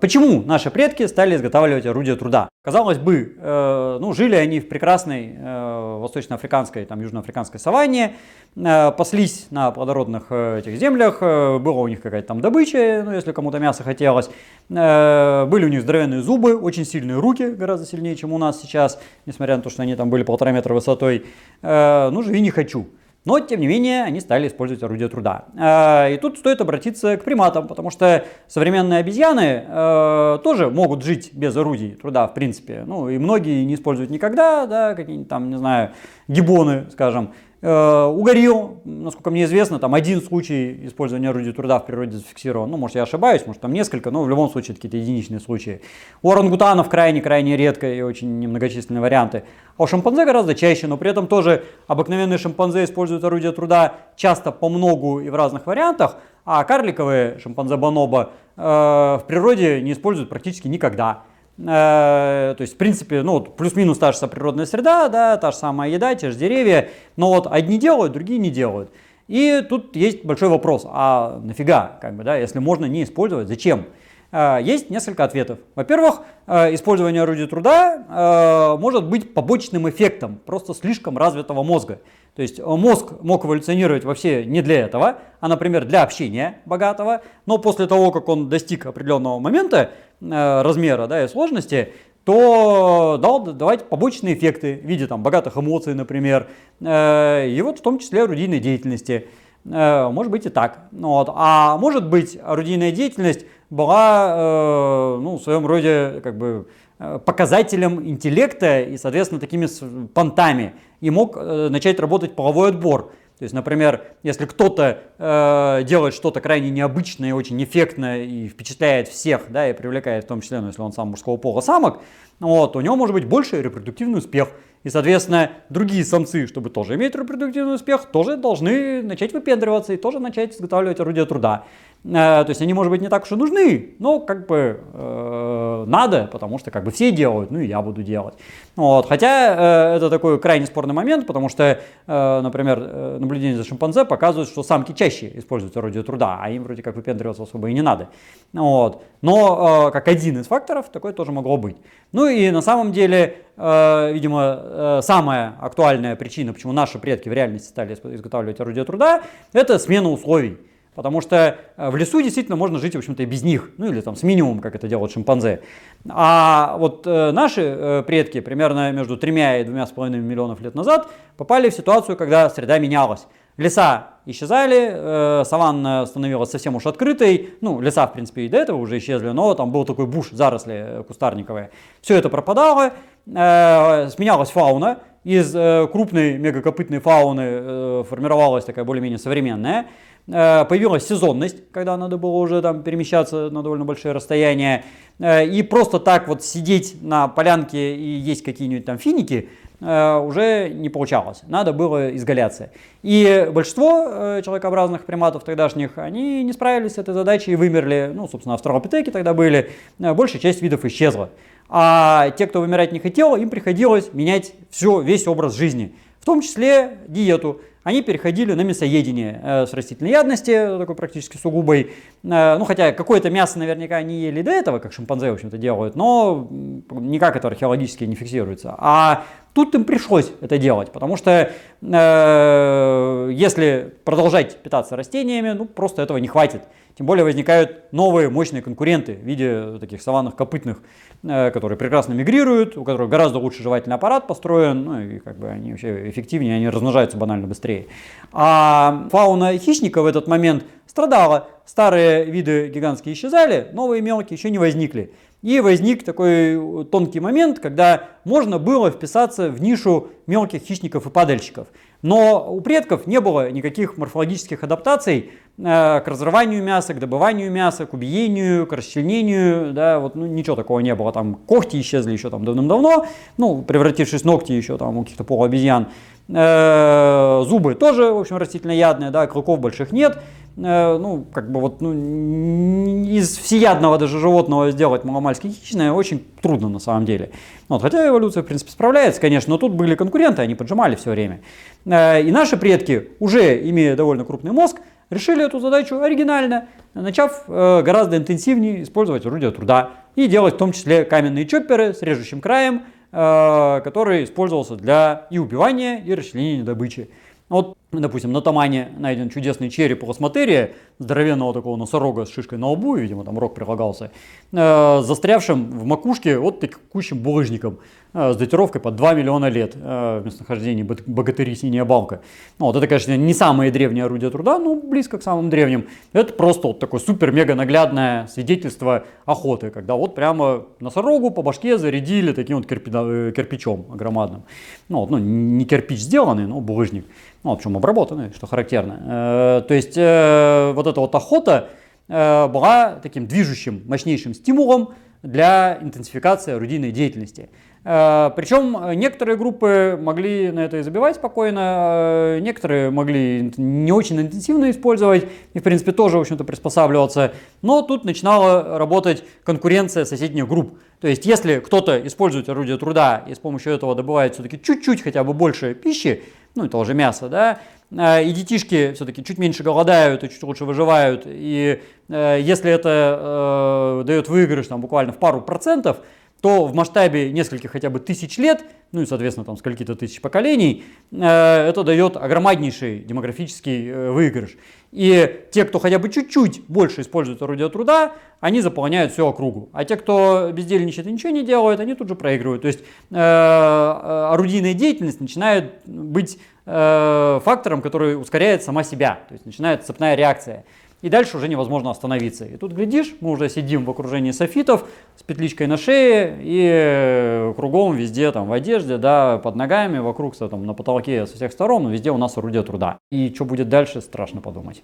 Почему наши предки стали изготавливать орудия труда? Казалось бы, э, ну, жили они в прекрасной э, восточноафриканской, там, южноафриканской саванне, э, паслись на плодородных э, этих землях, э, была у них какая-то там добыча, ну, если кому-то мясо хотелось, э, были у них здоровенные зубы, очень сильные руки, гораздо сильнее, чем у нас сейчас, несмотря на то, что они там были полтора метра высотой. Э, ну, живи не хочу. Но, тем не менее, они стали использовать орудия труда. А, и тут стоит обратиться к приматам, потому что современные обезьяны э, тоже могут жить без орудий труда, в принципе. Ну, и многие не используют никогда, да, какие-нибудь там, не знаю, гибоны, скажем. Э, у горилл, насколько мне известно, там один случай использования орудий труда в природе зафиксирован. Ну, может, я ошибаюсь, может, там несколько, но в любом случае какие-то единичные случаи. У орангутанов крайне-крайне редко и очень немногочисленные варианты. А у шимпанзе гораздо чаще, но при этом тоже обыкновенные шимпанзе используют орудия труда часто по многу и в разных вариантах, а карликовые шимпанзе бонобо э, в природе не используют практически никогда. Э, то есть, в принципе, ну, плюс-минус та же самая природная среда, да, та же самая еда, те же деревья, но вот одни делают, другие не делают. И тут есть большой вопрос, а нафига, как бы, да, если можно не использовать, зачем? Э, есть несколько ответов. Во-первых, э, использование орудия труда может быть побочным эффектом просто слишком развитого мозга. То есть мозг мог эволюционировать вообще не для этого, а, например, для общения богатого, но после того, как он достиг определенного момента, Э, размера да, и сложности, то дал давать побочные эффекты в виде там, богатых эмоций, например, э, и вот в том числе орудийной деятельности. Э, может быть и так. Вот. А может быть орудийная деятельность была ну, в своем роде как бы показателем интеллекта и, соответственно, такими понтами. И мог начать работать половой отбор. То есть, например, если кто-то э, делает что-то крайне необычное, очень эффектное и впечатляет всех, да, и привлекает в том числе, ну, если он сам мужского пола самок, вот, у него может быть больше репродуктивный успех. И, соответственно, другие самцы, чтобы тоже иметь репродуктивный успех, тоже должны начать выпендриваться и тоже начать изготавливать орудия труда. Э, то есть они, может быть, не так уж и нужны, но как бы э, надо, потому что как бы все делают, ну и я буду делать. Вот. Хотя э, это такой крайне спорный момент, потому что, э, например, э, наблюдения за шимпанзе показывают, что самки чаще используют орудие труда, а им вроде как выпендриваться особо и не надо. Вот. Но э, как один из факторов такое тоже могло быть. Ну и на самом деле, э, видимо, э, самая актуальная причина, почему наши предки в реальности стали изготавливать орудие труда, это смена условий. Потому что э, в лесу действительно можно жить, в общем-то, и без них. Ну или там с минимумом, как это делают шимпанзе. А вот э, наши э, предки примерно между тремя и двумя с половиной миллионов лет назад попали в ситуацию, когда среда менялась. Леса исчезали, э, саванна становилась совсем уж открытой. Ну, леса, в принципе, и до этого уже исчезли, но там был такой буш, заросли э, кустарниковые. Все это пропадало, э, сменялась фауна. Из э, крупной мегакопытной фауны э, формировалась такая более-менее современная. Э, появилась сезонность, когда надо было уже там перемещаться на довольно большие расстояния. И просто так вот сидеть на полянке и есть какие-нибудь там финики уже не получалось. Надо было изгаляться. И большинство человекообразных приматов тогдашних, они не справились с этой задачей и вымерли. Ну, собственно, австралопитеки тогда были. Большая часть видов исчезла. А те, кто вымирать не хотел, им приходилось менять все, весь образ жизни. В том числе диету они переходили на мясоедение э, с растительной ядности, такой практически сугубой. Э, ну, хотя какое-то мясо наверняка они ели до этого, как шимпанзе, в общем-то, делают, но никак это археологически не фиксируется. А тут им пришлось это делать, потому что э, если продолжать питаться растениями, ну, просто этого не хватит. Тем более возникают новые мощные конкуренты в виде таких саванных копытных, э, которые прекрасно мигрируют, у которых гораздо лучше жевательный аппарат построен, ну и как бы они вообще эффективнее, они размножаются банально быстрее. А фауна хищника в этот момент страдала. Старые виды гигантские исчезали, новые мелкие еще не возникли. И возник такой тонкий момент, когда можно было вписаться в нишу мелких хищников и падальщиков. Но у предков не было никаких морфологических адаптаций э, к разрыванию мяса, к добыванию мяса, к убиению, к расчленению, да, вот, ну, ничего такого не было. Там когти исчезли еще там давным-давно, ну, превратившись в ногти еще там у каких-то полуобезьян. Э, зубы тоже, в общем, растительноядные, да, клыков больших нет. Э, ну, как бы вот, ну, из всеядного даже животного сделать маломальски хищное очень трудно на самом деле. Вот, хотя эволюция, в принципе, справляется, конечно, но тут были конкуренты, они поджимали все время. Э, и наши предки, уже имея довольно крупный мозг, решили эту задачу оригинально, начав э, гораздо интенсивнее использовать орудия труда и делать в том числе каменные чопперы с режущим краем, который использовался для и убивания, и расчленения добычи. Вот, допустим, на Тамане найден чудесный череп лосматерия, здоровенного такого носорога с шишкой на лбу, видимо, там рог прилагался, э, застрявшим в макушке вот текущим булыжником э, с датировкой под 2 миллиона лет э, в местонахождении богатыри синяя балка. Вот это, конечно, не самое древнее орудие труда, но близко к самым древним. Это просто вот такое супер-мега наглядное свидетельство охоты, когда вот прямо носорогу по башке зарядили таким вот э, кирпичом громадным. Ну, вот, ну, не кирпич сделанный, но булыжник ну, в общем, обработанные, что характерно. То есть вот эта вот охота э, была таким движущим, мощнейшим стимулом для интенсификации орудийной деятельности. Причем некоторые группы могли на это и забивать спокойно, некоторые могли не очень интенсивно использовать и, в принципе, тоже, в общем-то, приспосабливаться. Но тут начинала работать конкуренция соседних групп. То есть, если кто-то использует орудие труда и с помощью этого добывает все-таки чуть-чуть хотя бы больше пищи, ну, это уже мясо, да, а, и детишки все-таки чуть меньше голодают и чуть лучше выживают, и э, если это э, дает выигрыш там, буквально в пару процентов, то в масштабе нескольких хотя бы тысяч лет, ну и, соответственно, там скольки-то тысяч поколений, э, это дает огромнейший демографический э, выигрыш. И те, кто хотя бы чуть-чуть больше использует орудие труда, они заполняют всю округу. А те, кто бездельничает и ничего не делает, они тут же проигрывают. То есть э, орудийная деятельность начинает быть фактором, который ускоряет сама себя. То есть начинает цепная реакция и дальше уже невозможно остановиться. И тут, глядишь, мы уже сидим в окружении софитов с петличкой на шее и кругом везде, там, в одежде, да, под ногами, вокруг, там, на потолке со всех сторон, везде у нас орудие труда. И что будет дальше, страшно подумать.